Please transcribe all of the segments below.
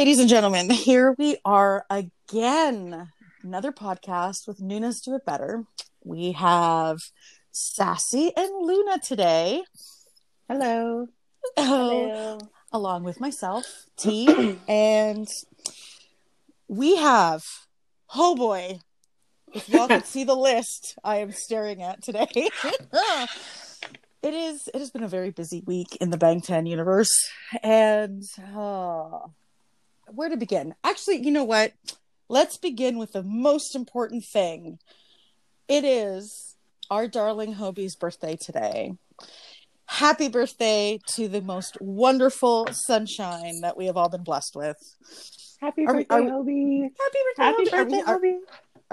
ladies and gentlemen, here we are again. Another podcast with Nuna's Do It Better. We have Sassy and Luna today. Hello. Oh, along with myself, T, and we have, oh boy, if y'all could see the list I am staring at today. it is it has been a very busy week in the Bangtan universe. And uh, where to begin? Actually, you know what? Let's begin with the most important thing. It is our darling Hobie's birthday today. Happy birthday to the most wonderful sunshine that we have all been blessed with. Happy Are we- birthday, we- Hobie. Happy birthday, Happy Hobie. Are we- are- Hobie.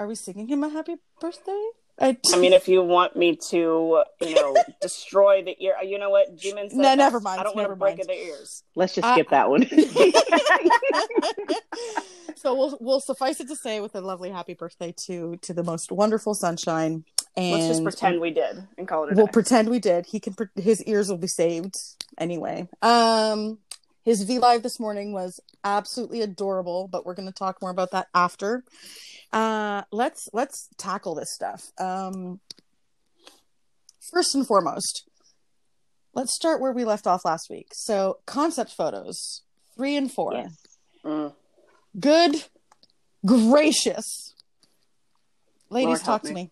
Are we singing him a happy birthday? I, I mean, if you want me to, you know, destroy the ear, you know what? Jimin said No, never mind, I don't want to break mind. their ears. Let's just I- skip that one. so we'll we'll suffice it to say with a lovely happy birthday to to the most wonderful sunshine. And Let's just pretend we did and call it a we'll day. pretend we did. He can pre- his ears will be saved anyway. Um, his V live this morning was absolutely adorable, but we're going to talk more about that after. Uh, let's let's tackle this stuff. Um, first and foremost, let's start where we left off last week. So concept photos three and four. yes. Mm. Good gracious. Ladies, Lord talk help to me. me.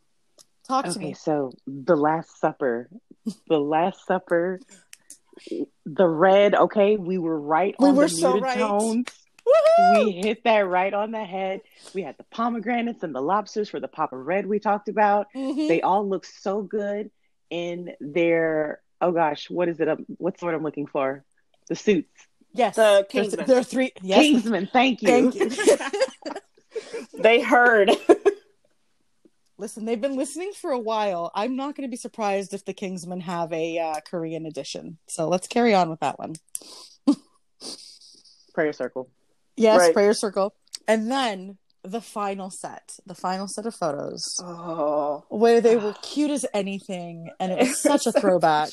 Talk to Okay, me. so the Last Supper, the Last Supper, the red. Okay, we were right We on were the so right. tones. Woohoo! We hit that right on the head. We had the pomegranates and the lobsters for the Papa Red we talked about. Mhm. They all look so good in their. Oh gosh, what is it? Um, What's the word I'm looking for? The suits. yes. The There- Kingsman. There are three. Yes. Kingsman, thank you. Thank you. They heard. Listen, they've been listening for a while. I'm not going to be surprised if the Kingsmen have a uh, Korean edition. So let's carry on with that one. Prayer circle. Yes, Right. prayer circle, and then the final set, the final set of photos Oh. where they were cute as anything, and it was such a throwback.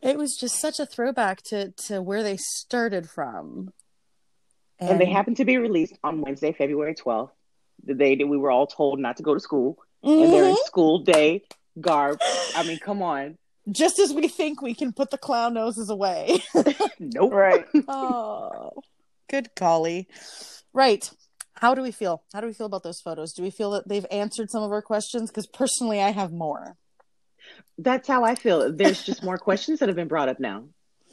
It was just such a throwback to to where they started from. and they happen to be released on Wednesday, February 12th, the day that we were all told not to go to school, and they're in Mhm. school day garb. I mean, come on. just as we think we can put the clown noses away. Nope. Right. oh, good golly. Right. How do we feel? How do we feel about those photos? Do we feel that they've answered some of our questions? Because personally, I have more. That's how I feel. There's just more questions that have been brought up now.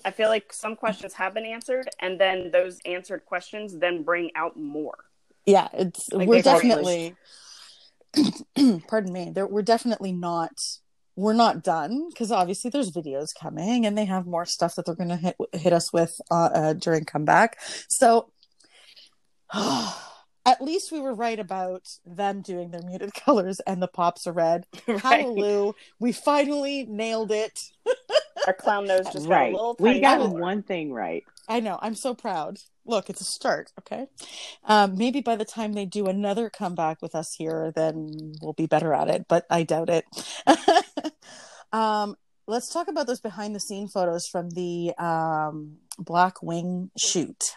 I feel like some questions have been answered, and then those answered questions then bring out more. Yeah, it's Like we're definitely. pardon me. There, we're definitely not. We're not done because obviously there's videos coming and they have more stuff that they're going to hit hit us with uh, uh, during comeback. So at least we were right about them doing their muted colors and the pops are red. Right. Hallelujah! We finally nailed it. Our clown nose just got right. a little We got cooler. one thing right. I know. I'm so proud. Look, it's a start. Okay. Um, maybe by the time they do another comeback with us here, then we'll be better at it, but I doubt it. um, let's talk about those behind the scene photos from the um, Black Wing shoot.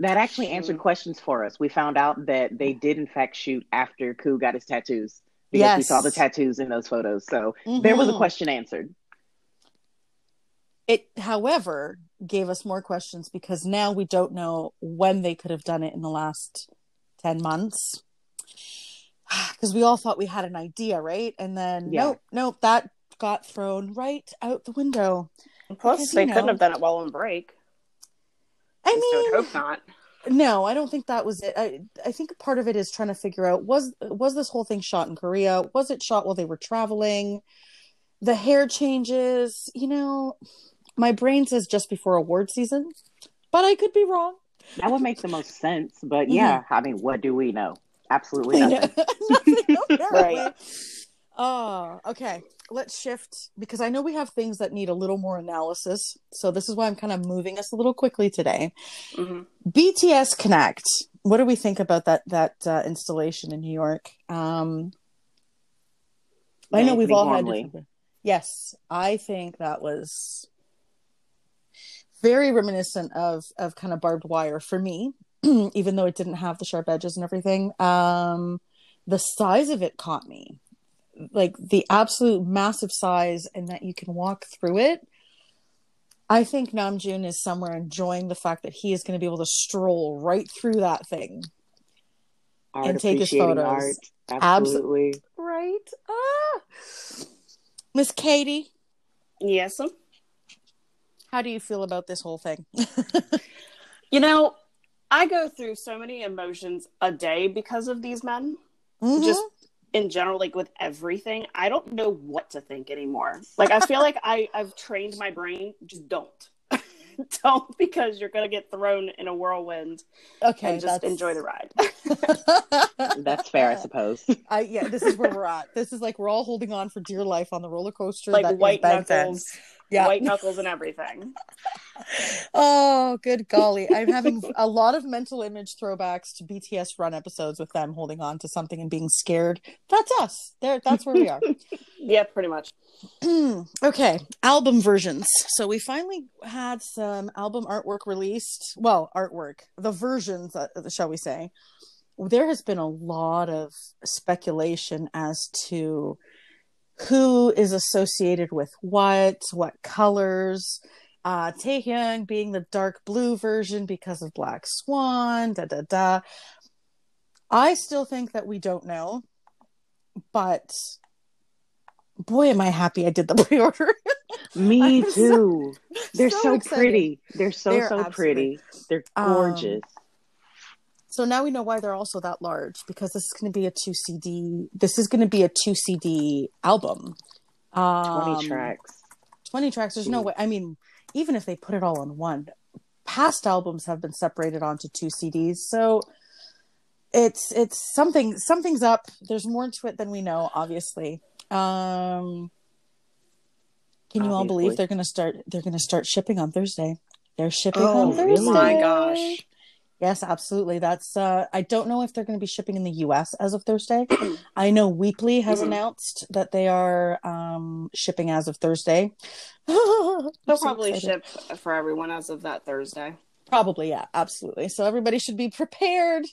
That actually answered questions for us. We found out that they did, in fact, shoot after Koo got his tattoos because we saw the tattoos in those photos. So there was a Mhm. question answered. It, however, gave us more questions because now we don't know when they could have done it in the last 10 months. Because we all thought we had an idea, right? And then, Yeah. nope, nope, that got thrown right out the window. Plus, Because, they you couldn't have done it while on break. I At least I would mean, hope not. no, I don't think that was it. I, I think part of it is trying to figure out was was this whole thing shot in Korea? Was it shot while they were traveling? The hair changes, you know, my brain says just before award season, but I could be wrong. That would make the most sense. But yeah, I mean, what do we know? Absolutely nothing. Nothing. Right. Oh, okay. Let's shift because I know we have things that need a little more analysis. So this is why I'm kind of moving us a little quickly today. hmm BTS Connect. What do we think about that that uh, installation in New York? Um, I know we've all had. Yes, I think that was very reminiscent of of kind of barbed wire for me, even though it didn't have the sharp edges and everything. Um, the size of it caught me, like the absolute massive size, and that you can walk through it. I think Namjoon is somewhere enjoying the fact that he is going to be able to stroll right through that thing art, and take his photos. Art. Absolutely. Absol- right. Ah. Miss Katie. Yes. How do you feel about this whole thing? you know, I go through so many emotions a day because of these men. Mm-hmm. Just in general, like with everything, I don't know what to think anymore. Like I feel like I, I've trained my brain, just don't. don't because you're gonna get thrown in a whirlwind. Okay, and just that's... enjoy the ride. that's fair, I suppose. I yeah, this is where we're at. This is like we're all holding on for dear life on the roller coaster. Like white knuckles, yeah. white knuckles, and everything. oh, good golly! I'm having a lot of mental image throwbacks to BTS Run episodes with them holding on to something and being scared. That's us. There, that's where we are. yeah, pretty much. okay, album versions. So we finally had some album artwork released. Well, artwork, the versions, uh, shall we say? There has been a lot of speculation as to who is associated with what, what colors. Uh, Taehyung being the dark blue version because of Black Swan, da da da. I still think that we don't know, but boy, am I happy I did the pre-order. Me too. So, They're so, so pretty. They're so They're so pretty. They're gorgeous. Um, so now we know why they're also that large because this is going to be a two CD. This is going to be a two CD album. Um, Twenty tracks. Twenty tracks. There's no way. I mean, even if they put it all on one, past albums have been separated onto two CDs. So it's it's something something's up. There's more to it than we know, obviously. Um, can you Obviously. all believe they're going to start? They're going to start shipping on Thursday. They're shipping oh, on Thursday. Oh my gosh! Yes, absolutely. That's. uh I don't know if they're going to be shipping in the U.S. as of Thursday. I know Weebly has mm-hmm. announced that they are um shipping as of Thursday. They'll so probably excited. ship for everyone as of that Thursday. Probably, yeah, absolutely. So everybody should be prepared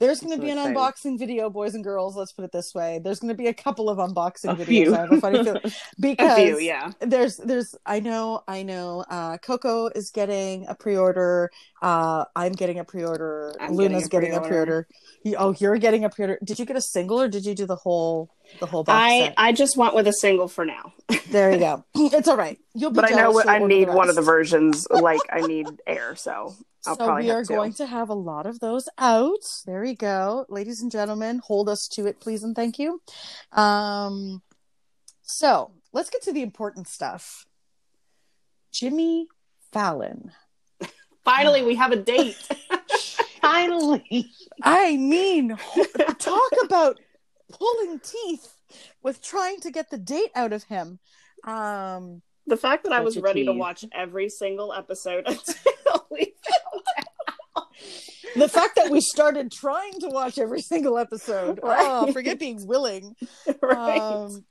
there's going to be an excited. unboxing video, boys and girls. Let's put it this way. There's going to be a couple of unboxing a videos. Few. I have a funny feeling because few, yeah. There's, there's. I know, I know. Uh, Coco is getting a pre-order. Uh, I'm getting a pre-order. I'm Luna's getting a pre-order. Getting a pre-order. Oh, you're getting a pre-order. Did you get a single or did you do the whole the whole box? I set? I just went with a single for now. there you go. It's all right. You'll be. But I know what I need. One of the versions, like I need air, so I'll so we are going to have a lot of those out. There we go, ladies and gentlemen. Hold us to it, please and thank you. Um, so let's get to the important stuff. Jimmy Fallon. Finally, we have a date. Finally, I mean, talk about pulling teeth with trying to get the date out of him. Um, the fact that I was ready tease. to watch every single episode until we the fact that we started trying to watch every single episode. Right. Oh, forget being willing. Right. Um,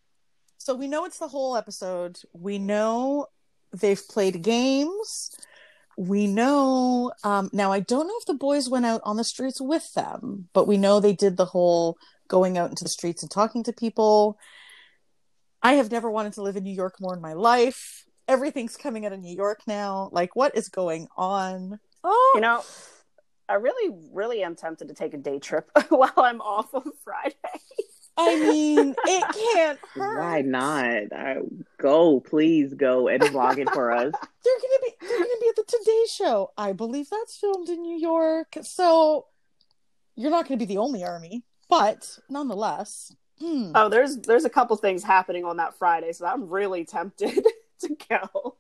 so we know it's the whole episode. We know they've played games. We know um, now. I don't know if the boys went out on the streets with them, but we know they did the whole going out into the streets and talking to people. I have never wanted to live in New York more in my life. Everything's coming out of New York now. Like, what is going on? Oh, you know, I really, really am tempted to take a day trip while I'm off on Friday. I mean, it can't hurt. Why not? I, go, please go and vlog it for us. They're gonna be they're gonna be at the Today Show. I believe that's filmed in New York. So you're not gonna be the only army, but nonetheless. Hmm. Oh, there's there's a couple things happening on that Friday, so I'm really tempted to go.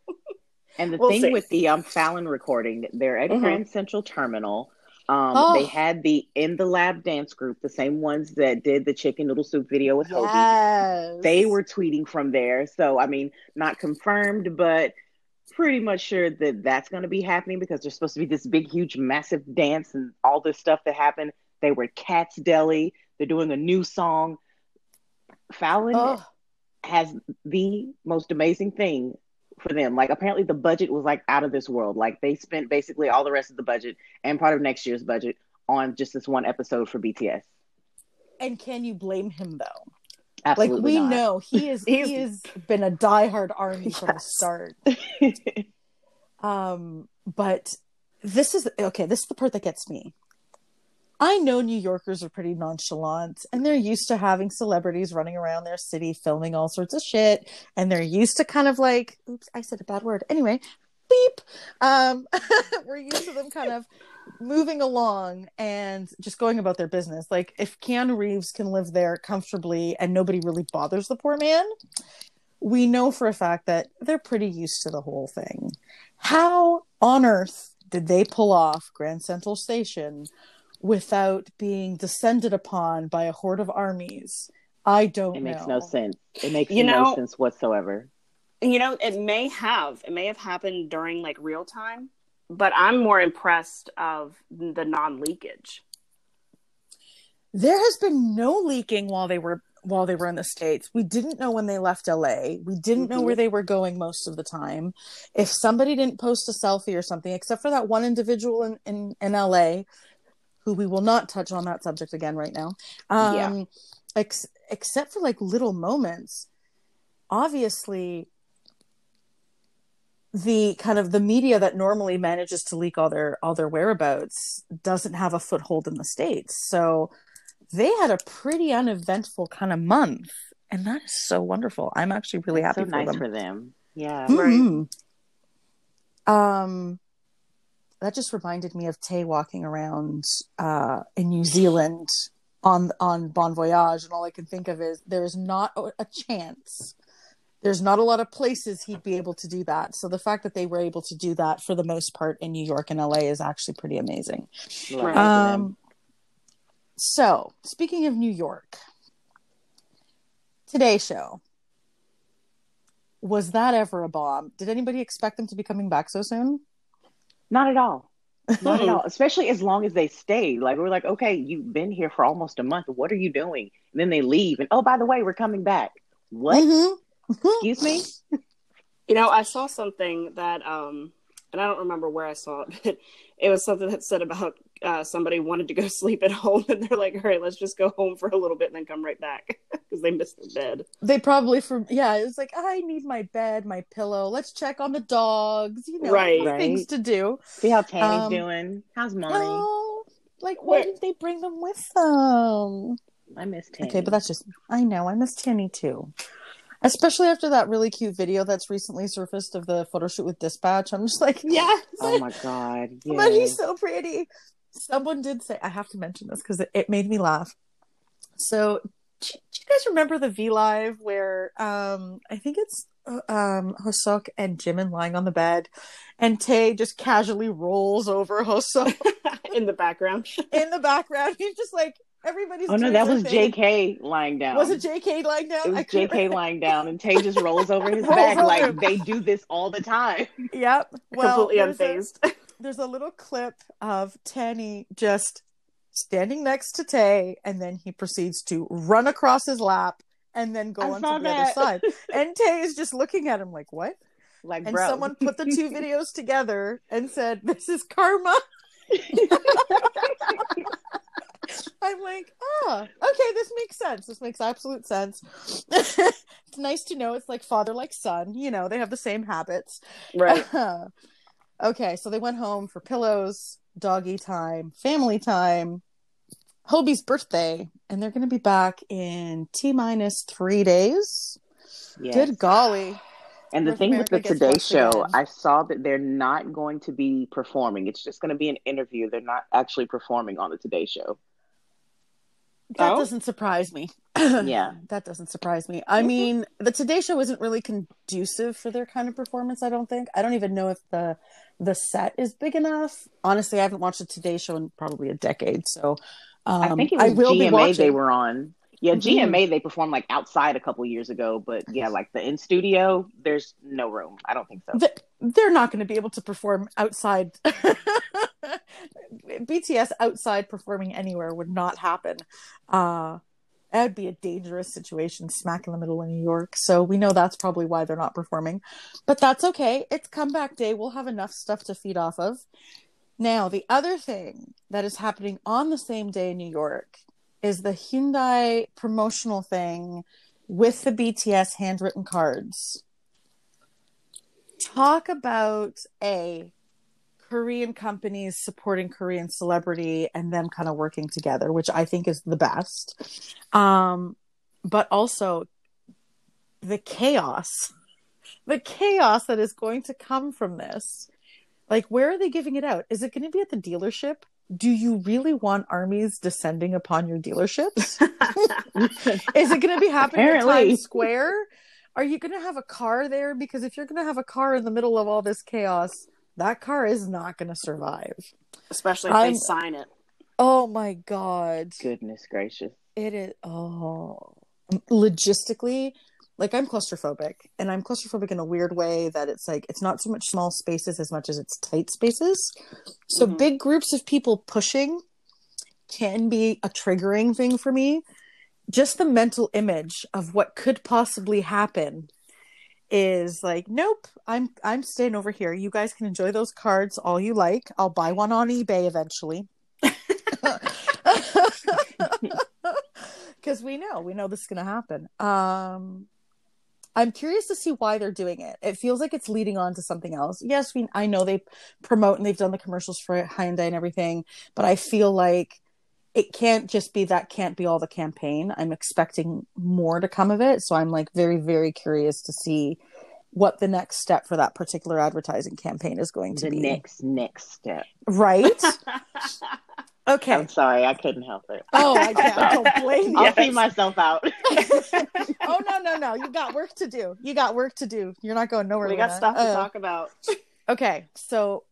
And the we'll thing see. with the um, Fallon recording, they're at mm-hmm. Grand Central Terminal. Um, oh. They had the in the lab dance group, the same ones that did the chicken noodle soup video with yes. Hobi. They were tweeting from there. So, I mean, not confirmed, but pretty much sure that that's going to be happening because there's supposed to be this big, huge, massive dance and all this stuff that happened. They were Cats Deli. They're doing a new song. Fallon oh. Has the most amazing thing for them. Like apparently the budget was like out of this world. Like they spent basically all the rest of the budget and part of next year's budget on just this one episode for BTS. And can you blame him though? Absolutely like we not. know he is he has been a diehard army yes. from the start. um, but this is okay, this is the part that gets me. I know New Yorkers are pretty nonchalant and they're used to having celebrities running around their city filming all sorts of shit. And they're used to kind of like, oops, I said a bad word. Anyway, beep. Um, we're used to them kind of moving along and just going about their business. Like if Keanu Reeves can live there comfortably and nobody really bothers the poor man, we know for a fact that they're pretty used to the whole thing. How on earth did they pull off Grand Central Station without being descended upon by a horde of armies. I don't know. It makes know. no sense. It makes you no know, sense whatsoever. You know, it may have. It may have happened during like real time, but I'm more impressed of the non-leakage. There has been no leaking while they were while they were in the states. We didn't know when they left LA. We didn't mm-hmm. know where they were going most of the time. If somebody didn't post a selfie or something, except for that one individual in in, in LA who we will not touch on that subject again right now. Um, yeah. Ex- except for like little moments, obviously the kind of the media that normally manages to leak all their all their whereabouts doesn't have a foothold in the states so they had a pretty uneventful kind of month and that is so wonderful i'm actually really happy so for nice them for them yeah mm-hmm. right um that just reminded me of Tay walking around uh, in New Zealand on on Bon Voyage, and all I can think of is there is not a chance. There's not a lot of places he'd be able to do that. So the fact that they were able to do that for the most part in New York and LA is actually pretty amazing. Right. Um, so speaking of New York, Today Show was that ever a bomb? Did anybody expect them to be coming back so soon? Not at all. Not at all. Especially as long as they stay. Like we're like, okay, you've been here for almost a month. What are you doing? And then they leave, and oh, by the way, we're coming back. What? Mm-hmm. Excuse me. You know, I saw something that, um, and I don't remember where I saw it, but it was something that said about uh, somebody wanted to go sleep at home, and they're like, "All right, let's just go home for a little bit and then come right back," because they missed the bed. They probably from yeah, it was like I need my bed, my pillow. Let's check on the dogs. You know, right, right. things to do. See how Tammy's um, doing. How's mommy? Oh, like why didn't they bring them with them? I miss Tanny. Okay, but that's just I know I miss Tanny too. Especially after that really cute video that's recently surfaced of the photo shoot with Dispatch. I'm just like, yeah. Oh my god. Yes. But he's so pretty. Someone did say I have to mention this because it, it, made me laugh. So do you guys remember the V Live where um I think it's uh, um Hoseok and Jimin lying on the bed and Tay just casually rolls over Hoseok in the background. in the background. He's just like everybody's. Oh no, that was thing. J.K. lying down. Was it J.K. lying down? It was J.K. lying down, and Tay just rolls over his back like they do this all the time. Yep, well, completely unfazed. A, there's a little clip of Tanny just standing next to Tay, and then he proceeds to run across his lap and then go onto the that. other side. And Tay is just looking at him like, "What?" Like, and bro. someone put the two videos together and said, "This is karma." I'm like, oh, okay, this makes sense. This makes absolute sense. it's nice to know it's like father like son. You know, they have the same habits. Right. Okay, so they went home for pillows, doggy time, family time, Hobie's birthday, and they're going to be back in T minus three days. Yes. Good golly. And the North thing America with the Today Show. I saw that they're not going to be performing. It's just going to be an interview. They're not actually performing on the Today Show. That oh? doesn't surprise me. yeah. That doesn't surprise me. I mean, the Today Show isn't really conducive for their kind of performance, I don't think. I don't even know if the the set is big enough. Honestly, I haven't watched the Today Show in probably a decade, so um, I think it was I will GMA they were on. Yeah, mm-hmm. GMA they performed like outside a couple years ago, but yeah, like the in studio, there's no room. I don't think so. They're not going to be able to perform outside. BTS outside performing anywhere would not happen. Uh, That'd be a dangerous situation, smack in the middle of New York. So we know that's probably why they're not performing. But that's okay. It's comeback day. We'll have enough stuff to feed off of. Now, the other thing that is happening on the same day in New York is the Hyundai promotional thing with the BTS handwritten cards. Talk about a Korean companies supporting Korean celebrity and them kind of working together, which I think is the best. Um, but also the chaos, the chaos that is going to come from this. Like, where are they giving it out? Is it going to be at the dealership? Do you really want armies descending upon your dealerships? is it going to be happening Apparently. at Times Square? Are you going to have a car there? Because if you're going to have a car in the middle of all this chaos, that car is not going to survive. Especially if I'm, they sign it. Oh my god. Goodness gracious. It is oh logistically like I'm claustrophobic and I'm claustrophobic in a weird way that it's like it's not so much small spaces as much as it's tight spaces. So mm-hmm. big groups of people pushing can be a triggering thing for me. Just the mental image of what could possibly happen is like nope i'm i'm staying over here you guys can enjoy those cards all you like i'll buy one on ebay eventually because we know we know this is going to happen um i'm curious to see why they're doing it it feels like it's leading on to something else yes we i know they promote and they've done the commercials for hyundai and everything but i feel like it can't just be that can't be all the campaign. I'm expecting more to come of it. So I'm like very, very curious to see what the next step for that particular advertising campaign is going to the be. The next next step. Right? okay. I'm sorry, I couldn't help it. Oh, I can't. don't blame you. I'll see myself out. oh no, no, no. You got work to do. You got work to do. You're not going nowhere. We got stuff to uh, talk about. okay, so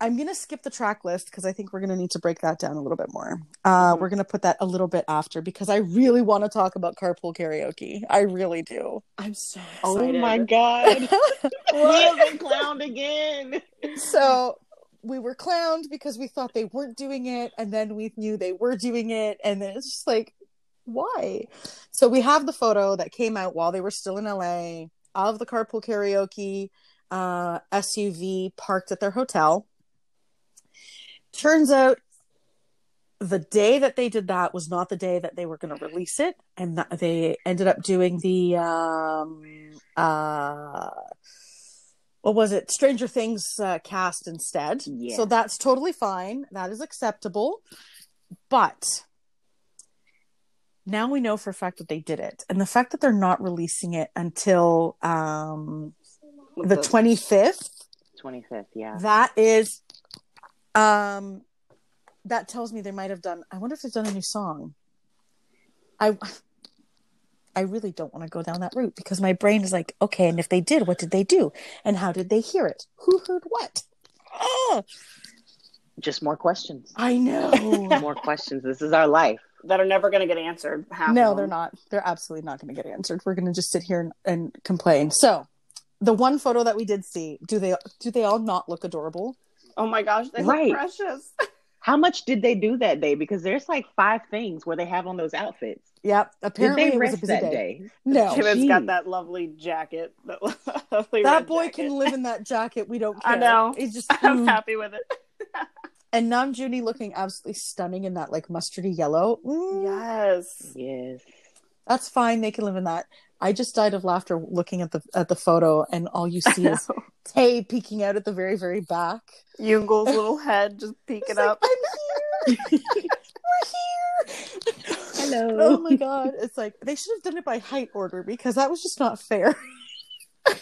I'm going to skip the track list because I think we're going to need to break that down a little bit more. Uh, mm-hmm. We're going to put that a little bit after because I really want to talk about carpool karaoke. I really do. I'm so oh excited. Oh my god, we have been clowned again. So we were clowned because we thought they weren't doing it, and then we knew they were doing it, and then it's just like, why? So we have the photo that came out while they were still in LA of the carpool karaoke uh, SUV parked at their hotel Turns out the day that they did that was not the day that they were going to release it and they ended up doing the um uh what was it stranger things uh, cast instead yeah. so that's totally fine that is acceptable but now we know for a fact that they did it and the fact that they're not releasing it until um the 25th 25th yeah that is um, that tells me they might have done. I wonder if they've done a new song. I I really don't want to go down that route because my brain is like, okay, and if they did, what did they do, and how did they hear it? Who heard what? Oh, just more questions. I know more questions. This is our life that are never going to get answered. no, they're not. They're absolutely not going to get answered. We're going to just sit here and, and complain. So, the one photo that we did see, do they do they all not look adorable? Oh my gosh, they right. look precious. How much did they do that day? Because there's like five things where they have on those outfits. Yep. Apparently, it was a busy that day. day. No, Kimmy's got that lovely jacket. That, lovely that boy jacket. can live in that jacket. We don't care. I know. He's just. I'm mm. happy with it. and Namjoon looking absolutely stunning in that like mustardy yellow. Mm. Yes. Yes. That's fine. They can live in that. I just died of laughter looking at the at the photo, and all you see is Tay peeking out at the very very back. Yoongal's little head just peeking up. Like, I'm here. We're here. Hello. Oh my god! It's like they should have done it by height order because that was just not fair.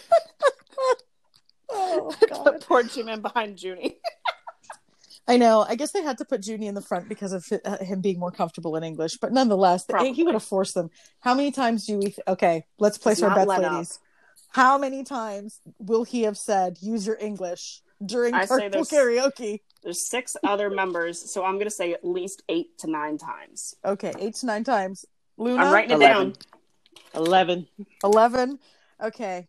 oh god! Put poor Jimin behind Junie. I know. I guess they had to put Junie in the front because of uh, him being more comfortable in English, but nonetheless, Probably. he would have forced them. How many times do we? Th- okay, let's place our bets, ladies. Up. How many times will he have said "use your English" during I carpool karaoke? There's six other members, so I'm going to say at least eight to nine times. Okay, eight to nine times. Luna, I'm writing it 11. down. Eleven. Eleven. Okay.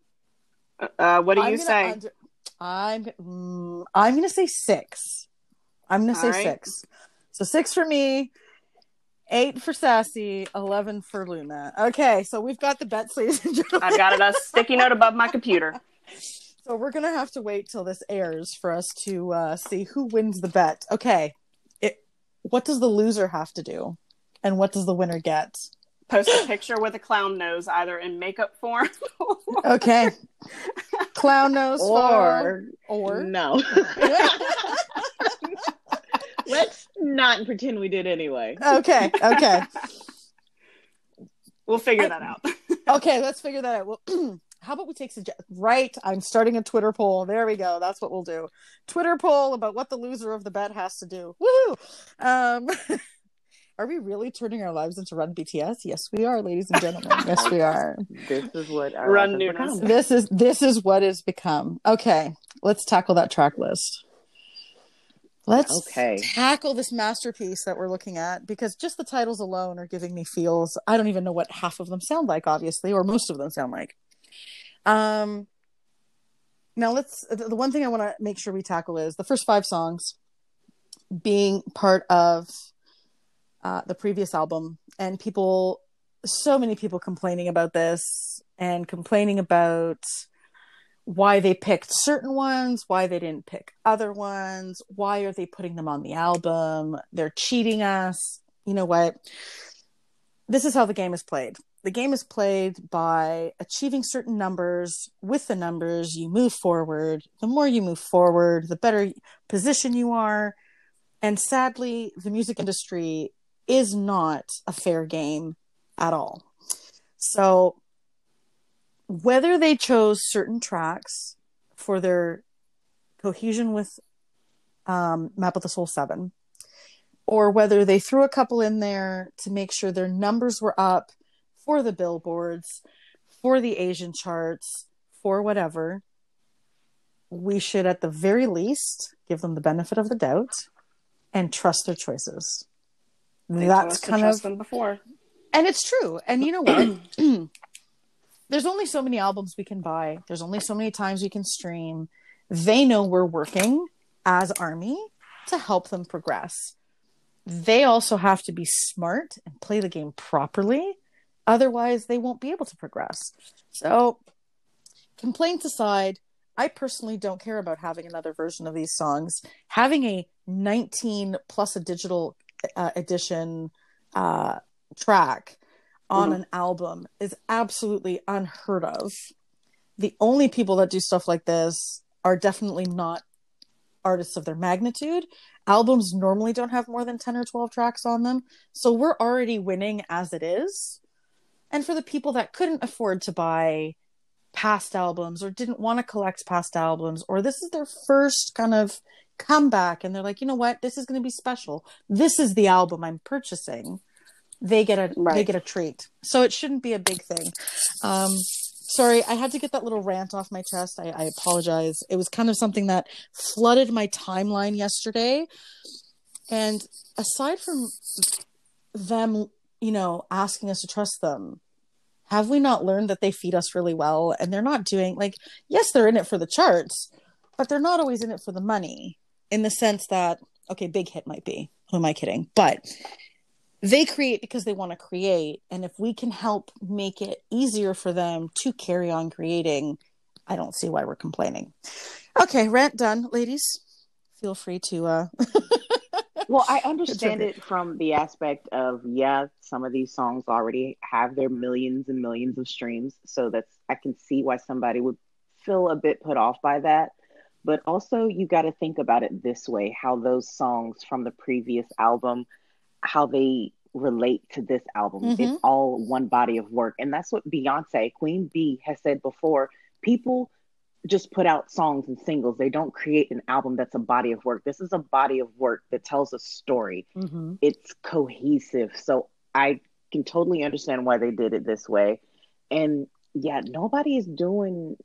Uh, what do I'm you say? Under- I'm mm, I'm going to say six. I'm gonna say right. six. So six for me. Eight for Sassy, eleven for Luna. Okay, so we've got the bets, ladies and gentlemen. I've got it a sticky note above my computer. So we're gonna have to wait till this airs for us to uh, see who wins the bet. Okay, it. What does the loser have to do, and what does the winner get? Post a picture with a clown nose, either in makeup form. okay, clown nose, or or no. Let's not pretend we did anyway. Okay, okay. we'll figure that out. okay, let's figure that out. Well, how about we take suggest right i'm starting a twitter poll. There we go. That's what we'll do. Twitter poll about what the loser of the bet has to do. Woohoo! um are we really turning our lives into run bts yes we are ladies and gentlemen. Yes we are. This is what our run newness this is this is what has become. Okay let's tackle that track list. Let's okay. tackle this masterpiece that we're looking at because just the titles alone are giving me feels. I don't even know what half of them sound like, obviously, or most of them sound like. Um, now let's. The one thing I want to make sure we tackle is the first five songs being part of uh, the previous album, and people, so many people complaining about this and complaining about why they picked certain ones, why they didn't pick other ones, why are they putting them on the album? They're cheating us. You know what? This is how the game is played the game is played by achieving certain numbers. With the numbers, you move forward. The more you move forward, the better position you are. And sadly, the music industry is not a fair game at all. So, whether they chose certain tracks for their cohesion with um, Map of the Soul 7, or whether they threw a couple in there to make sure their numbers were up for the billboards, for the Asian charts, for whatever, we should at the very least give them the benefit of the doubt and trust their choices. They That's kind of them before. And it's true. And you know what? There's only so many albums we can buy. There's only so many times we can stream. They know we're working as Army to help them progress. They also have to be smart and play the game properly Otherwise, they won't be able to progress. So, complaints aside, I personally don't care about having another version of these songs. Having a 19 plus a digital uh, edition uh, track on mm-hmm. an album is absolutely unheard of. The only people that do stuff like this are definitely not artists of their magnitude. Albums normally don't have more than 10 or 12 tracks on them. So we're already winning as it is and for the people that couldn't afford to buy past albums or didn't want to collect past albums or this is their first kind of comeback and they're like you know what? This is going to be special. This is the album i'm purchasing. They get a right. they get a treat. So it shouldn't be a big thing. Um sorry i had to get that little rant off my chest. I, I apologize. It was kind of something that flooded my timeline yesterday. And aside from them you know asking us to trust them. Have we not learned that they feed us really well and they're not doing like yes they're in it for the charts but they're not always in it for the money in the sense that okay big hit might be. Who am i kidding? But they create because they want to create. And if we can help make it easier for them to carry on creating i don't see why we're complaining. Okay rant done. Ladies feel free to uh well, I understand it from the aspect of yeah, some of these songs already have their millions and millions of streams, so that's I can see why somebody would feel a bit put off by that. But also, you got to think about it this way: how those songs from the previous album, how they relate to this album. Mm-hmm. It's all one body of work, and that's what Beyonce, Queen Bee, has said before. People just put out songs and singles. They don't create an album that's a body of work. This is a body of work that tells a story. Mm-hmm. It's cohesive. So I can totally understand why they did it this way. And yeah, nobody is doing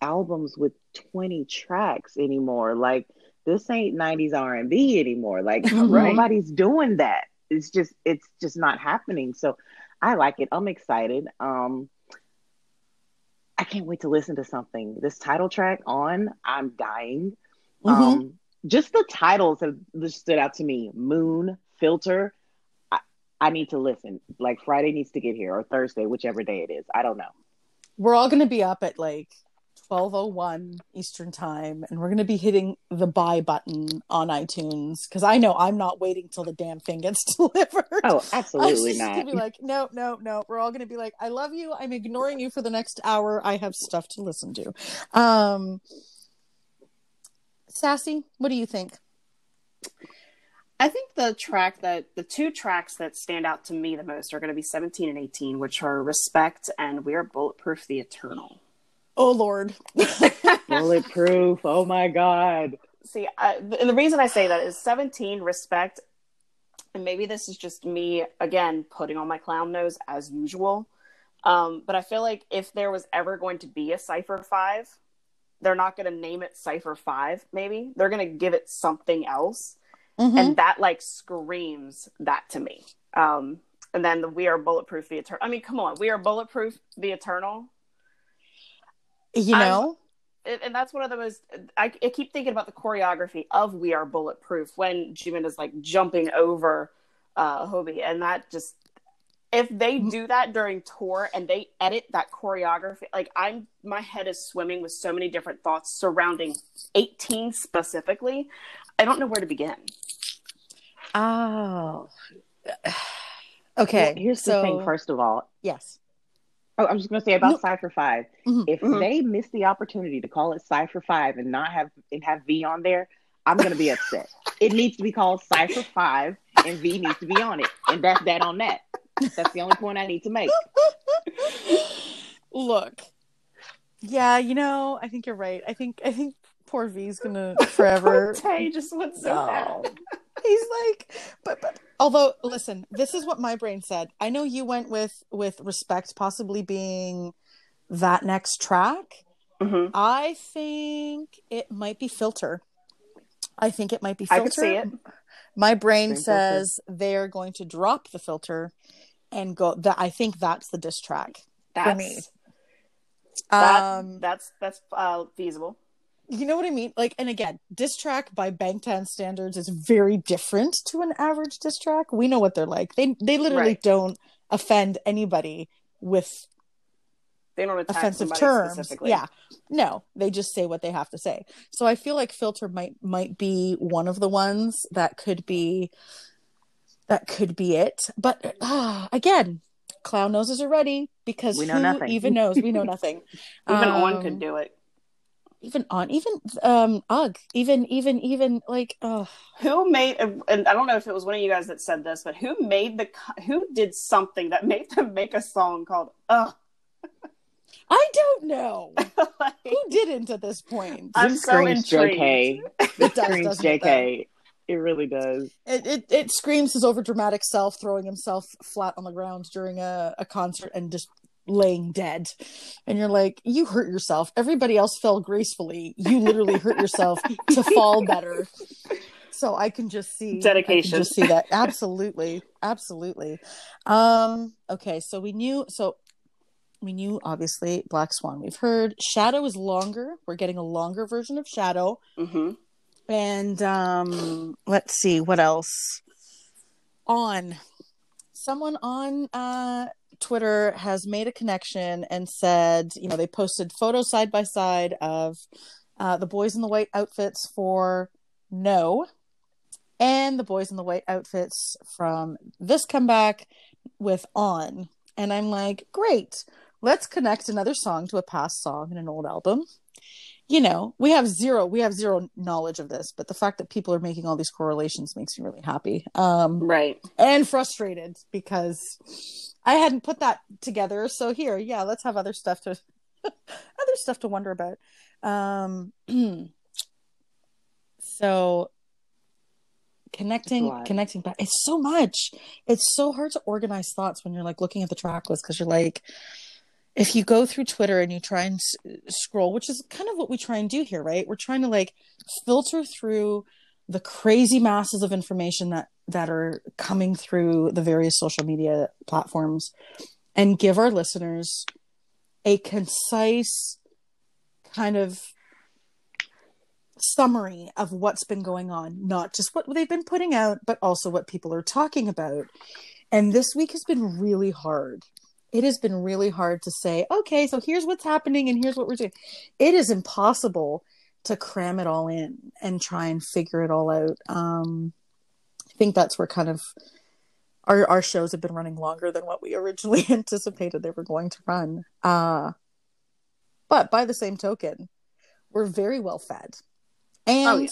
albums with 20 tracks anymore. Like this ain't 90s R&B anymore. Like right. nobody's doing that. It's just it's just not happening. So I like it. I'm excited. Um I can't wait to listen to something. This title track on I'm dying. Mm-hmm. Um, just the titles have stood out to me. Moon, Filter. I, I need to listen. Like Friday needs to get here or Thursday, whichever day it is. I don't know. We're all going to be up at like 1201 Eastern time and we're going to be hitting the buy button on iTunes cuz I know I'm not waiting till the damn thing gets delivered. Oh, absolutely not. Gonna be like, no, no, no. We're all going to be like, I love you. I'm ignoring you for the next hour. I have stuff to listen to. Um Sassy, what do you think? I think the track that the two tracks that stand out to me the most are going to be 17 and 18, which are Respect and We Are Bulletproof the Eternal. Oh Lord. Bulletproof. Oh my God. See, I, and the reason I say that is 17 respect, and maybe this is just me again putting on my clown nose as usual. Um, but I feel like if there was ever going to be a Cypher Five, they're not going to name it Cypher Five. Maybe they're going to give it something else, mm-hmm. and that like screams that to me. Um, and then the We Are Bulletproof the Eternal. I mean, come on, We Are Bulletproof the Eternal you know? I'm, and that's one of the most I, I, keep thinking about the choreography of we are bulletproof when jimin is like jumping over uh Hobi and that just if they mm-hmm. do that during tour and they edit that choreography like i'm my head is swimming with so many different thoughts surrounding 18 specifically. I don't know where to begin. Oh. Okay here's so, the thing first of all. Yes Oh, I'm just going to say about no. Cypher 5 mm-hmm. If mm-hmm. they miss the opportunity to call it Cypher Five and not have and have V on there, I'm going to be upset. it needs to be called Cypher Five, and V needs to be on it, and that's that on that. That's the only point I need to make. Look, yeah, you know, I think you're right. I think I think poor V's gonna forever. Tay just went so bad. He's like, but but although listen, this is what my brain said. I know you went with with respect, possibly being that next track. Mm-hmm. I think it might be filter. I think it might be filter. I could see it. My brain Same says filter. they're going to drop the filter and go. That I think that's the diss track that's, for me. That, um, that's that's uh, feasible you know what I mean? Like, and again, diss track by Bangtan standards is very different to an average diss track. We know what they're like. They they literally right. don't offend anybody with they don't offensive terms. Yeah, no, they just say what they have to say. So I feel like filter might might be one of the ones that could be that could be it. But uh, again, clown noses are ready because we know who nothing. even knows? We know nothing. even um, on could do it even on even um ugh even even even like oh who made and i don't know if it was one of you guys that said this but who made the who did something that made them make a song called ugh I don't know like, who didn't at this point. I'm it so intrigued. JK. It does, screams JK. It really does. It, it it screams his overdramatic self throwing himself flat on the ground during a, a concert and just laying dead. And you're like you hurt yourself. Everybody else fell gracefully. You literally hurt yourself to fall better. So i can just see dedication just see that. Absolutely. Absolutely. Um okay. So we knew so we knew obviously black swan we've heard. Shadow is longer. We're getting a longer version of shadow. Mm-hmm. and um let's see what else? On someone on uh Twitter has made a connection and said, you know, they posted photos side by side of uh, the boys in the white outfits for No. And the boys in the white outfits from this comeback with On. And I'm like, great, let's connect another song to a past song in an old album you know we have zero we have zero knowledge of this but the fact that people are making all these correlations makes me really happy. Um right. and frustrated because i hadn't put that together. So here yeah let's have other stuff to other stuff to wonder about. Um so connecting connecting back it's so much. It's so hard to organize thoughts when you're like looking at the track list because you're like if you go through Twitter and you try and s- scroll, which is kind of what we try and do here, right? We're trying to like filter through the crazy masses of information that that are coming through the various social media platforms and give our listeners a concise kind of summary of what's been going on, not just what they've been putting out, but also what people are talking about. And this week has been really hard. It has been really hard to say, okay, so here's what's happening and here's what we're doing. It is impossible to cram it all in and try and figure it all out. Um, I think that's where kind of our our shows have been running longer than what we originally anticipated they were going to run. Uh, but by the same token, we're very well fed. And oh, yeah.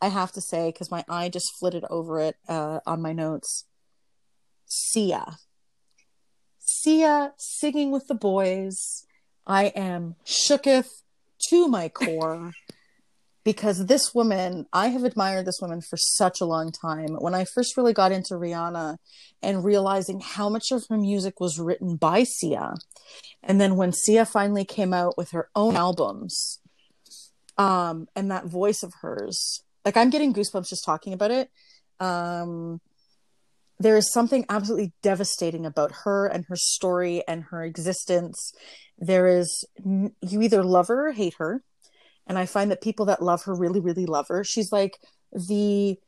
I have to say, because my eye just flitted over it uh, on my notes, Sia. Sia singing with the boys. I am shooketh to my core because this woman, I have admired this woman for such a long time. When I first really got into Rihanna and realizing how much of her music was written by Sia, and then when Sia finally came out with her own albums, um, and that voice of hers, like I'm getting goosebumps just talking about it. Um, there is something absolutely devastating about her and her story and her existence. There is, you either love her or hate her and I find that people that love her really, really love her. She's like the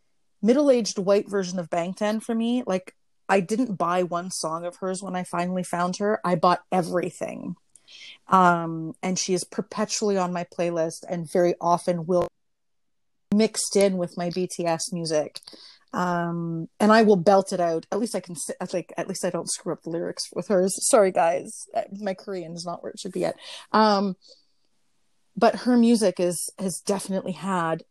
middle aged white version of Bangtan for me. Like, I didn't buy one song of hers when I finally found her, I bought everything. Um, and she is perpetually on my playlist and very often will mixed in with my BTS music. Um, and I will belt it out. At least I can, like, at least I don't screw up the lyrics with hers. Sorry, guys. My Korean is not where it should be yet. Um, but her music is has definitely had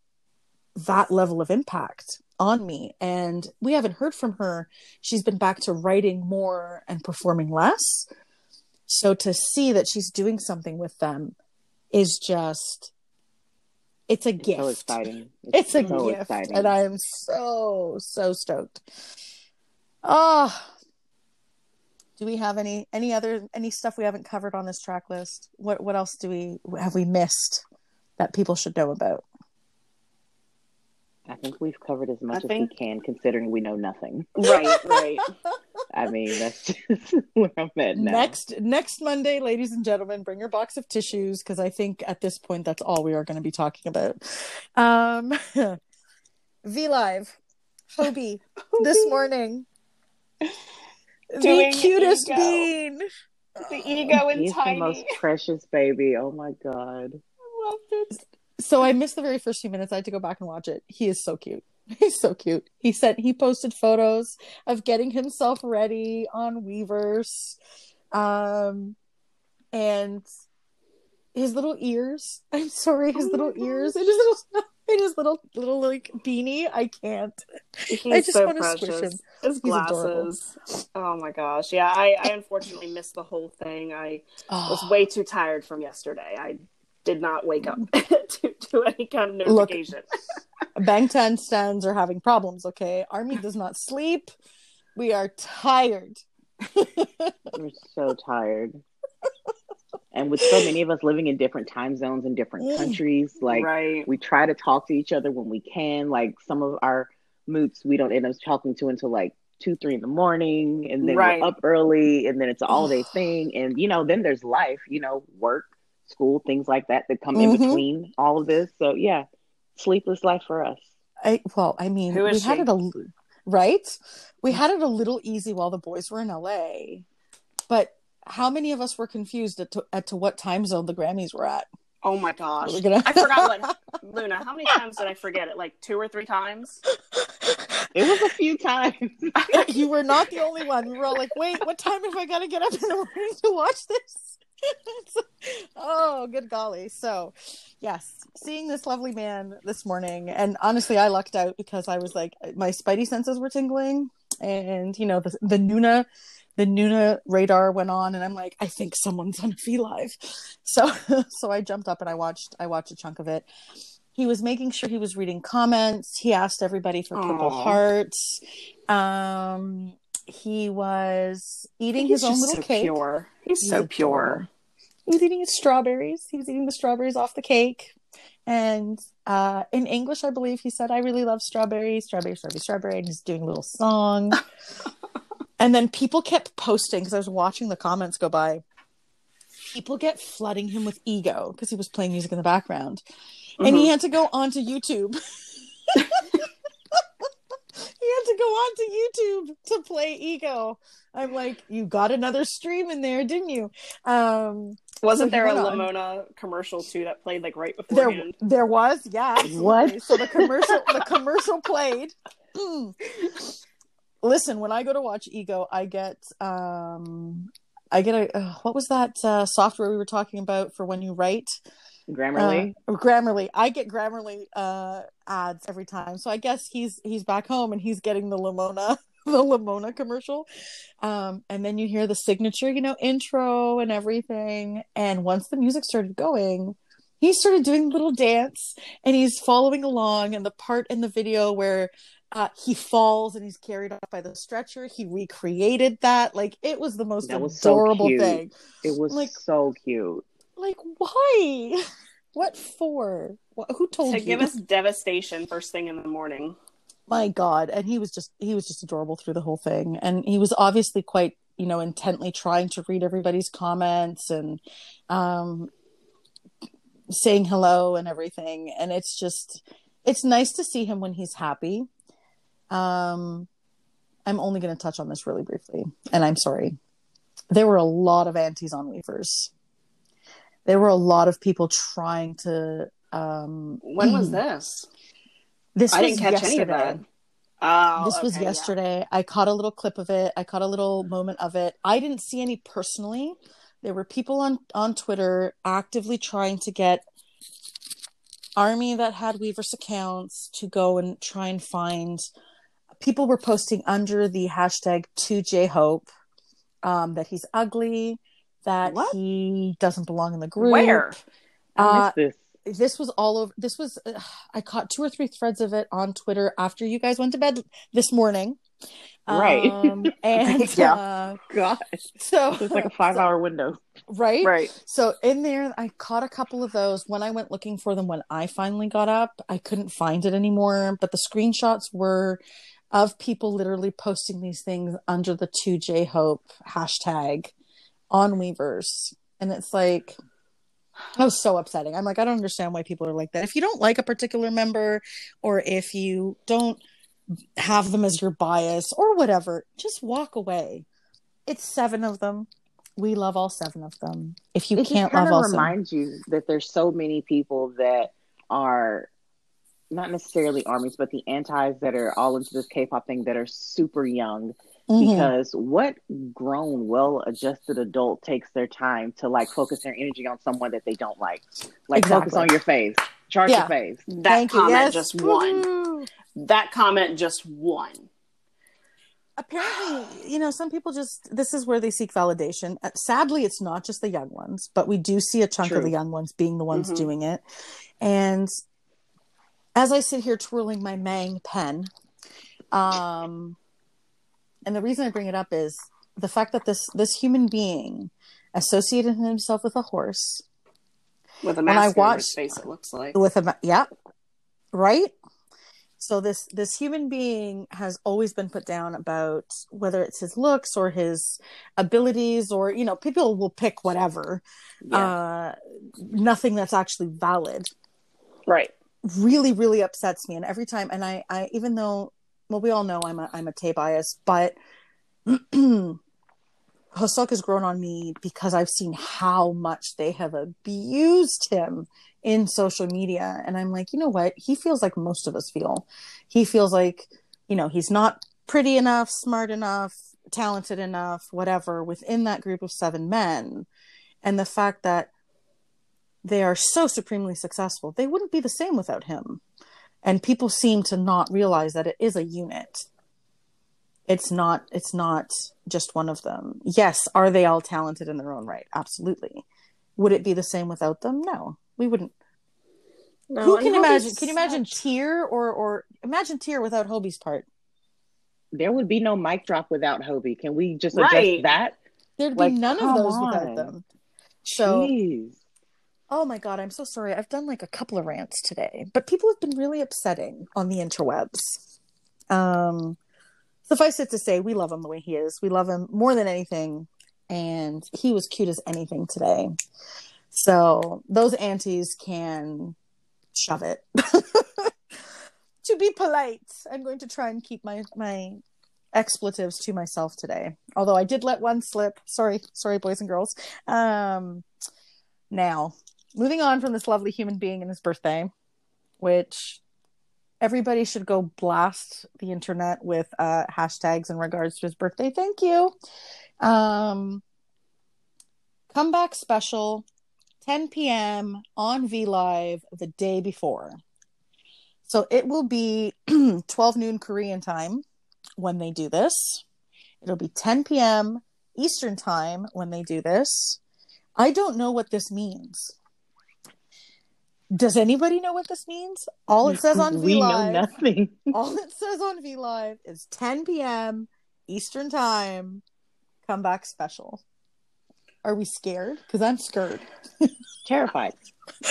that level of impact on me and we haven't heard from her she's been back to writing more and performing less so to see that she's doing something with them is just it's a it's gift. so exciting. It's, it's a so gift exciting. and i am so so stoked. Oh do we have any any other any stuff we haven't covered on this track list? What what else do we have we missed that people should know about i think we've covered as much I as think... we can considering we know nothing right right i mean that's just where i'm at now next next monday ladies and gentlemen bring your box of tissues because i think at this point that's all we are going to be talking about um v live hobi this morning the cutest ego. bean. The ego and He's tiny. the most precious baby. Oh my god. I loved it. So I missed the very first few minutes. I had to go back and watch it. He is so cute. He's so cute. He said he posted photos of getting himself ready on Weverse. Um and his little ears. I'm sorry, his oh little ears and his little in his little little like beanie. I can't. He's I just so want to squish him. His glasses. Oh my gosh. Yeah, I, I unfortunately missed the whole thing. I oh. was way too tired from yesterday. I did not wake up to, to any kind of notification. Look, ten stands are having problems, okay? Army does not sleep. We are tired. We're so tired and with so many of us living in different time zones in different mm. countries like right. we try to talk to each other when we can like some of our moots we don't end up talking to until like two three in the morning and then right. we're up early and then it's a all day thing and you know then there's life you know work school things like that that come mm-hmm. in between all of this so yeah sleepless life for us I, well i mean we she? had it a right we had it a little easy while the boys were in la but how many of us were confused at to, at to what time zone the Grammys were at? Oh my gosh. Gonna... I forgot what Luna, how many times did I forget it? Like two or three times? It was a few times. you were not the only one. We were all like, wait, what time have I got to get up in the morning to watch this? oh, good golly. So, yes, seeing this lovely man this morning, and honestly, I lucked out because I was like, my spidey senses were tingling, and you know, the, the Nuna the Nuna radar went on, and I'm like, I think someone's on V Live. So, so I jumped up and I watched. I watched a chunk of it. He was making sure he was reading comments. He asked everybody for purple Aww. hearts. Um, he was eating his own little so cake. Pure. He's, He's so pure. He was eating his strawberries. He was eating the strawberries off the cake. And uh, in English, I believe he said, I really love strawberries, strawberry, strawberry, strawberry. And he's doing a little song. And then people kept posting because I was watching the comments go by. People get flooding him with ego because he was playing music in the background. Mm-hmm. And he mm-hmm. had to go onto YouTube. he had to go onto YouTube to play Ego. I'm like, you got another stream in there, didn't you? Um, Wasn't so there a Lemona commercial too that played like right before? There, there was, yeah. What? So the commercial, the commercial played. Listen, when I go to watch Ego, I get um I get a uh, what was that uh, software we were talking about for when you write? Grammarly. Uh, Grammarly. I get Grammarly uh, ads every time. So I guess he's he's back home and he's getting the Lemona the Lemona commercial. Um, and then you hear the signature, you know, intro and everything. And once the music started going, he started doing a little dance and he's following along. And the part in the video where uh, he falls and he's carried off by the stretcher. He recreated that. Like it was the most was adorable so thing. It was like so cute. Like why? What for? What, who told to you? give us devastation first thing in the morning. My God, and he was just he was just adorable through the whole thing, and he was obviously quite you know intently trying to read everybody's comments and um saying hello and everything and it's just it's nice to see him when he's happy um, I'm only going to touch on this really briefly, and I'm sorry. There were a lot of antis on Weverse. There were a lot of people trying to. Um, when was this? This I didn't catch yesterday. any of that. Oh, this was yesterday. Yeah. I caught a little clip of it. I caught a little moment of it. I didn't see any personally. There were people on on Twitter actively trying to get army that had Weverse accounts to go and try and find people were posting under the hashtag 2J Hope um, that he's ugly, that what? he doesn't belong in the group. Where? Uh, this. this was all over. This was, uh, I caught two or three threads of it on Twitter after you guys went to bed this morning. Right. Um, and yeah. Uh, God. So it's like a five so, hour window. Right. Right. So in there, I caught a couple of those. When I went looking for them, when I finally got up, I couldn't find it anymore. But the screenshots were of people literally posting these things under the 2J Hope hashtag on Weverse. And it's like, that was so upsetting. I'm like, I don't understand why people are like that. If you don't like a particular member or if you don't have them as your bias or whatever, just walk away. It's seven of them. We love all seven of them. If you it can't love all reminds you that there's so many people that are not necessarily armies, but the antis that are all into this K-pop thing that are super young. Mm-hmm. Because what grown, well-adjusted adult takes their time to like focus their energy on someone that they don't like? Like exactly. focus on your face, chart yeah. your face. That Thank comment yes. just won. That comment just won. Apparently, you know, some people just this is where they seek validation. Uh, sadly, it's not just the young ones, but we do see a chunk True. of the young ones being the ones mm-hmm. doing it. And as I sit here twirling my Mang pen, um, and the reason I bring it up is the fact that this this human being associated himself with a horse. With a mask I watch, his face, it looks like. With a yeah, right. So this this human being has always been put down about whether it's his looks or his abilities or you know people will pick whatever. Yeah. Uh, nothing that's actually valid. Right really really upsets me and every time and i i even though well we all know i'm a i'm a tay bias but Hoseok has grown on me because I've seen how much they have abused him in social media. And I'm like, you know what? He feels like most of us feel. He feels like, you know, he's not pretty enough, smart enough, talented enough, whatever, within that group of seven men. And the fact that they are so supremely successful. They wouldn't be the same without him. And people seem to not realize that it is a unit. It's not it's not just one of them. Yes, are they all talented in their own right? Absolutely. Would it be the same without them? No. We wouldn't. No, Who can imagine can you imagine such... Tear or or imagine Tear without Hobi's part? There would be no mic drop without Hobie. Can we just adjust right. that? There'd like, be none of those on. without them. So Jeez Oh my god, I'm so sorry. I've done like a couple of rants today, but people have been really upsetting on the interwebs. Um, suffice it to say, we love him the way he is. We love him more than anything, and he was cute as anything today. So those antis can shove it. to be polite, I'm going to try and keep my my expletives to myself today. Although I did let one slip. Sorry, sorry, boys and girls. Um, now, moving on from this lovely human being and his birthday, which everybody should go blast the internet with uh, hashtags in regards to his birthday. Thank you. Um, comeback special, 10 p.m. on V Live the day before. So it will be 12 noon Korean time when they do this. It'll be 10 p.m. Eastern time when they do this. I don't know what this means. Does anybody know what this means? All it says on V Live. know nothing. all it says on V Live is 10 p.m. Eastern time. Comeback special. Are we scared? Because I'm scared. Terrified.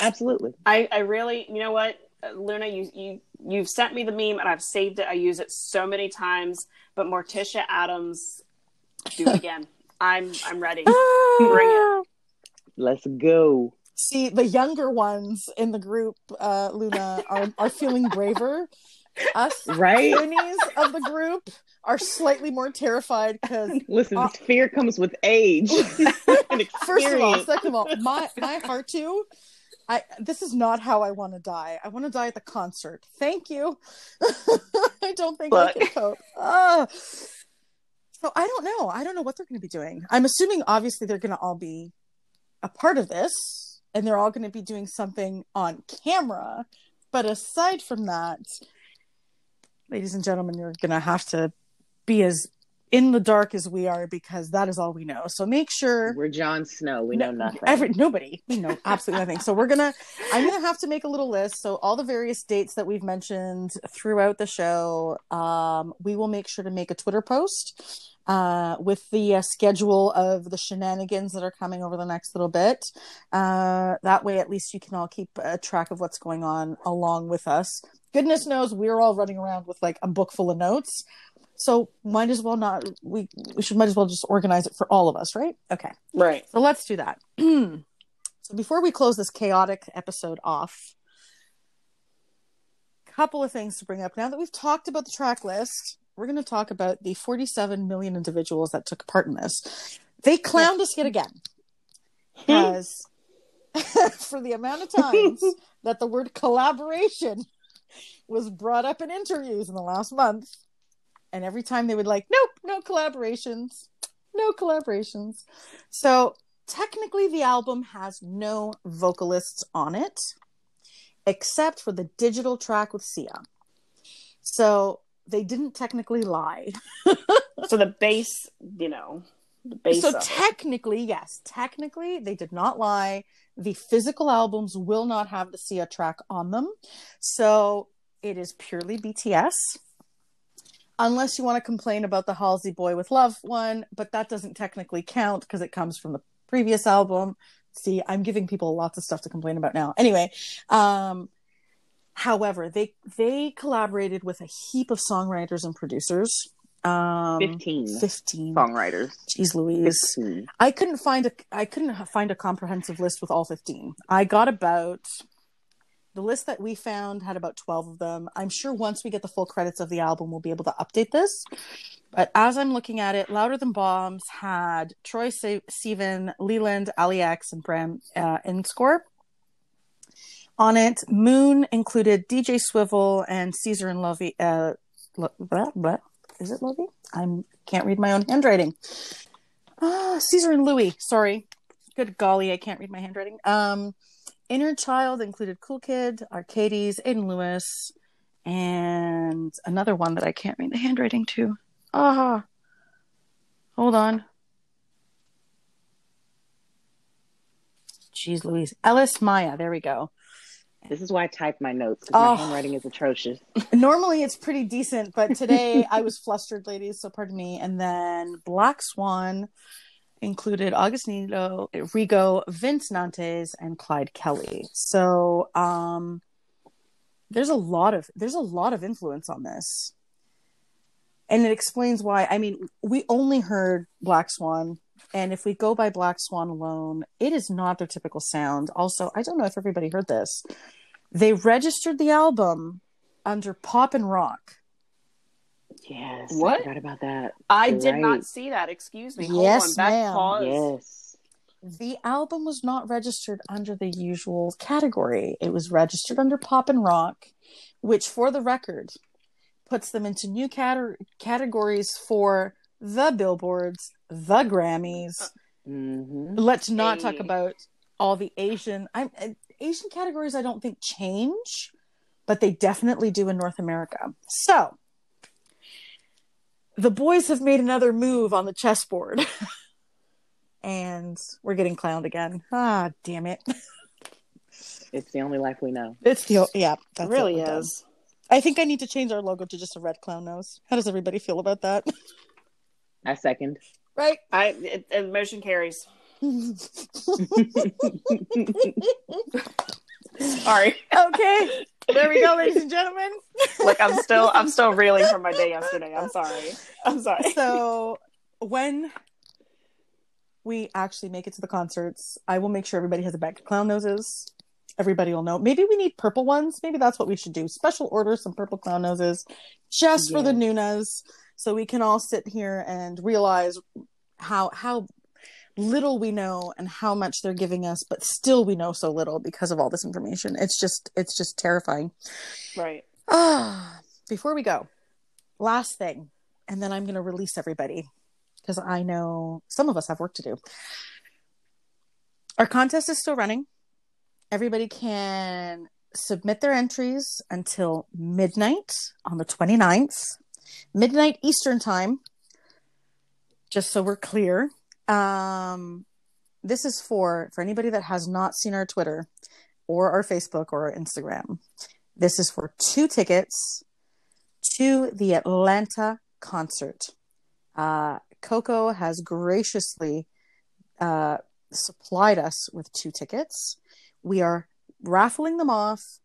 Absolutely. I, I really, you know what, uh, Luna, you you you've sent me the meme and I've saved it. I use it so many times. But Morticia Addams, do it again. I'm I'm ready. Ah! Bring it. Let's go. See, the younger ones in the group, uh, Luna, are, are feeling braver. Us, right? of the group are slightly more terrified because listen, uh, fear comes with age. First of all, second of all, my my heart too. I this is not how I want to die. I want to die at the concert. Thank you. I don't think but... I can cope. Uh, so I don't know. I don't know what they're going to be doing. I'm assuming obviously they're going to all be a part of this and they're all going to be doing something on camera. But aside from that, ladies and gentlemen, you're going to have to be as in the dark as we are because that is all we know. So make sure we're Jon Snow. We no, know nothing. Every nobody. We know absolutely nothing. So we're gonna. I'm gonna have to make a little list. So all the various dates that we've mentioned throughout the show, um, we will make sure to make a Twitter post uh, with the uh, schedule of the shenanigans that are coming over the next little bit. Uh, that way, at least you can all keep track of what's going on along with us. Goodness knows we're all running around with like a book full of notes. So might as well not we we should might as well just organize it for all of us, right? Okay. Right. So let's do that. so before we close this chaotic episode off, couple of things to bring up now that we've talked about the track list we're going to talk about the 47 million individuals that took part in this. They clowned us yet again hmm. because for the amount of times that the word collaboration was brought up in interviews in the last month, and every time they would like, nope, no collaborations, no collaborations. So technically, the album has no vocalists on it, except for the digital track with Sia. So they didn't technically lie. so the base, you know, the base. So technically, it. yes, technically they did not lie. The physical albums will not have the Sia track on them. So it is purely BTS. Unless you want to complain about the Halsey Boy with Luv one, but that doesn't technically count because it comes from the previous album. See, I'm giving people lots of stuff to complain about now. Anyway, um, However, they they collaborated with a heap of songwriters and producers. Um, 15. 15 songwriters. Jeez Louise. 15. I couldn't find a I couldn't find a comprehensive list with all 15. I got about the list that we found had about 12 of them. I'm sure once we get the full credits of the album, we'll be able to update this. But as I'm looking at it, Louder Than Bombs had Troye Sivan, Leland, Allie X, and Bram uh, Inscore. On it, Moon included DJ Swivel and Caesar and Lovey. Uh, blah. Is it Lovey? I can't read my own handwriting. Ah, Caesar and Louis. Sorry. Good golly, I can't read my handwriting. Um, Inner Child included Cool Kid, Arcades, Aiden Lewis, and another one that I can't read the handwriting to. Ah, hold on. Jeez Louise. Ellis Maya. There we go. This is why I type my notes because oh, my handwriting is atrocious. normally it's pretty decent, but today I was flustered, ladies. So pardon me. And then Black Swan included Augustinho, Rigo, Vince Nantes, and Clyde Kelly. So um, there's a lot of there's a lot of influence on this, and it explains why. I mean, we only heard Black Swan and if we go by Black Swan alone, it is not their typical sound. Also, I don't know if everybody heard this. They registered the album under Pop and Rock. Yes. What? I forgot about that. I You're did right. not see that. Excuse me. Hold yes, on. Back ma'am. Pause. Yes. The album was not registered under the usual category. It was registered under Pop and Rock, which, for the record, puts them into new cat- categories for the billboards, the Grammys. Mm-hmm. Let's not hey. talk about all the Asian. I'm uh, Asian categories. I don't think change, but they definitely do in North America. So the boys have made another move on the chessboard, and we're getting clowned again. Ah, damn it! It's the only life we know. It's the yeah, that really is. Done. I think I need to change our logo to just a red clown nose. How does everybody feel about that? I second. Right. I it, emotion carries. Sorry. Okay. There we go, ladies and gentlemen. Look, I'm still I'm still reeling from my day yesterday. I'm sorry. I'm sorry. So when we actually make it to the concerts, I will make sure everybody has a bag of clown noses everybody will know. Maybe we need purple ones. Maybe that's what we should do. Special order some purple clown noses just for the Nunas so we can all sit here and realize how how little we know and how much they're giving us, but still we know so little because of all this information. It's just it's just terrifying. Right. Ah, before we go, last thing, and then I'm going to release everybody because I know some of us have work to do. Our contest is still running everybody can submit their entries until midnight on the 29th, midnight Eastern time, just so we're clear. Um, this is for for anybody that has not seen our Twitter or our Facebook or our Instagram. This is for two tickets to the Atlanta concert. Uh, Coco has graciously uh, supplied us with two tickets we are raffling them off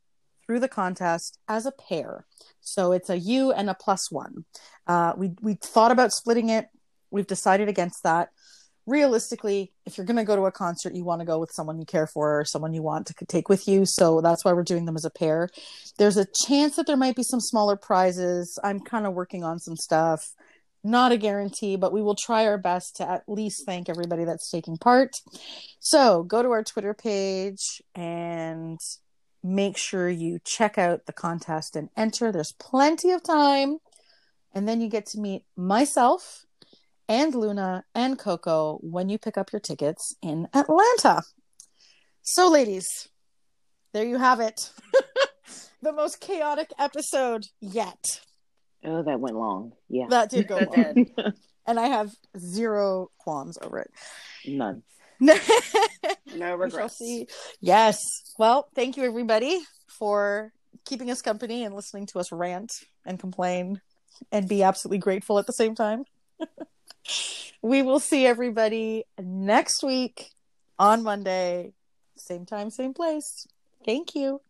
through the contest as a pair. So it's a you and a plus one. Uh, we we thought about splitting it. We've decided against that. Realistically, if you're going to go to a concert, you want to go with someone you care for or someone you want to take with you. So that's why we're doing them as a pair. There's a chance that there might be some smaller prizes. I'm kind of working on some stuff not a guarantee, but we will try our best to at least thank everybody that's taking part. So go to our Twitter page and make sure you check out the contest and enter. There's plenty of time. And then you get to meet myself and Luna and Coco when you pick up your tickets in Atlanta. So, ladies, there you have it. the most chaotic episode yet. Oh, that went long. Yeah. That did go long. and I have zero qualms over it. None. no regrets. Yes. Well, thank you everybody for keeping us company and listening to us rant and complain and be absolutely grateful at the same time. We will see everybody next week on Monday. Same time, same place. Thank you.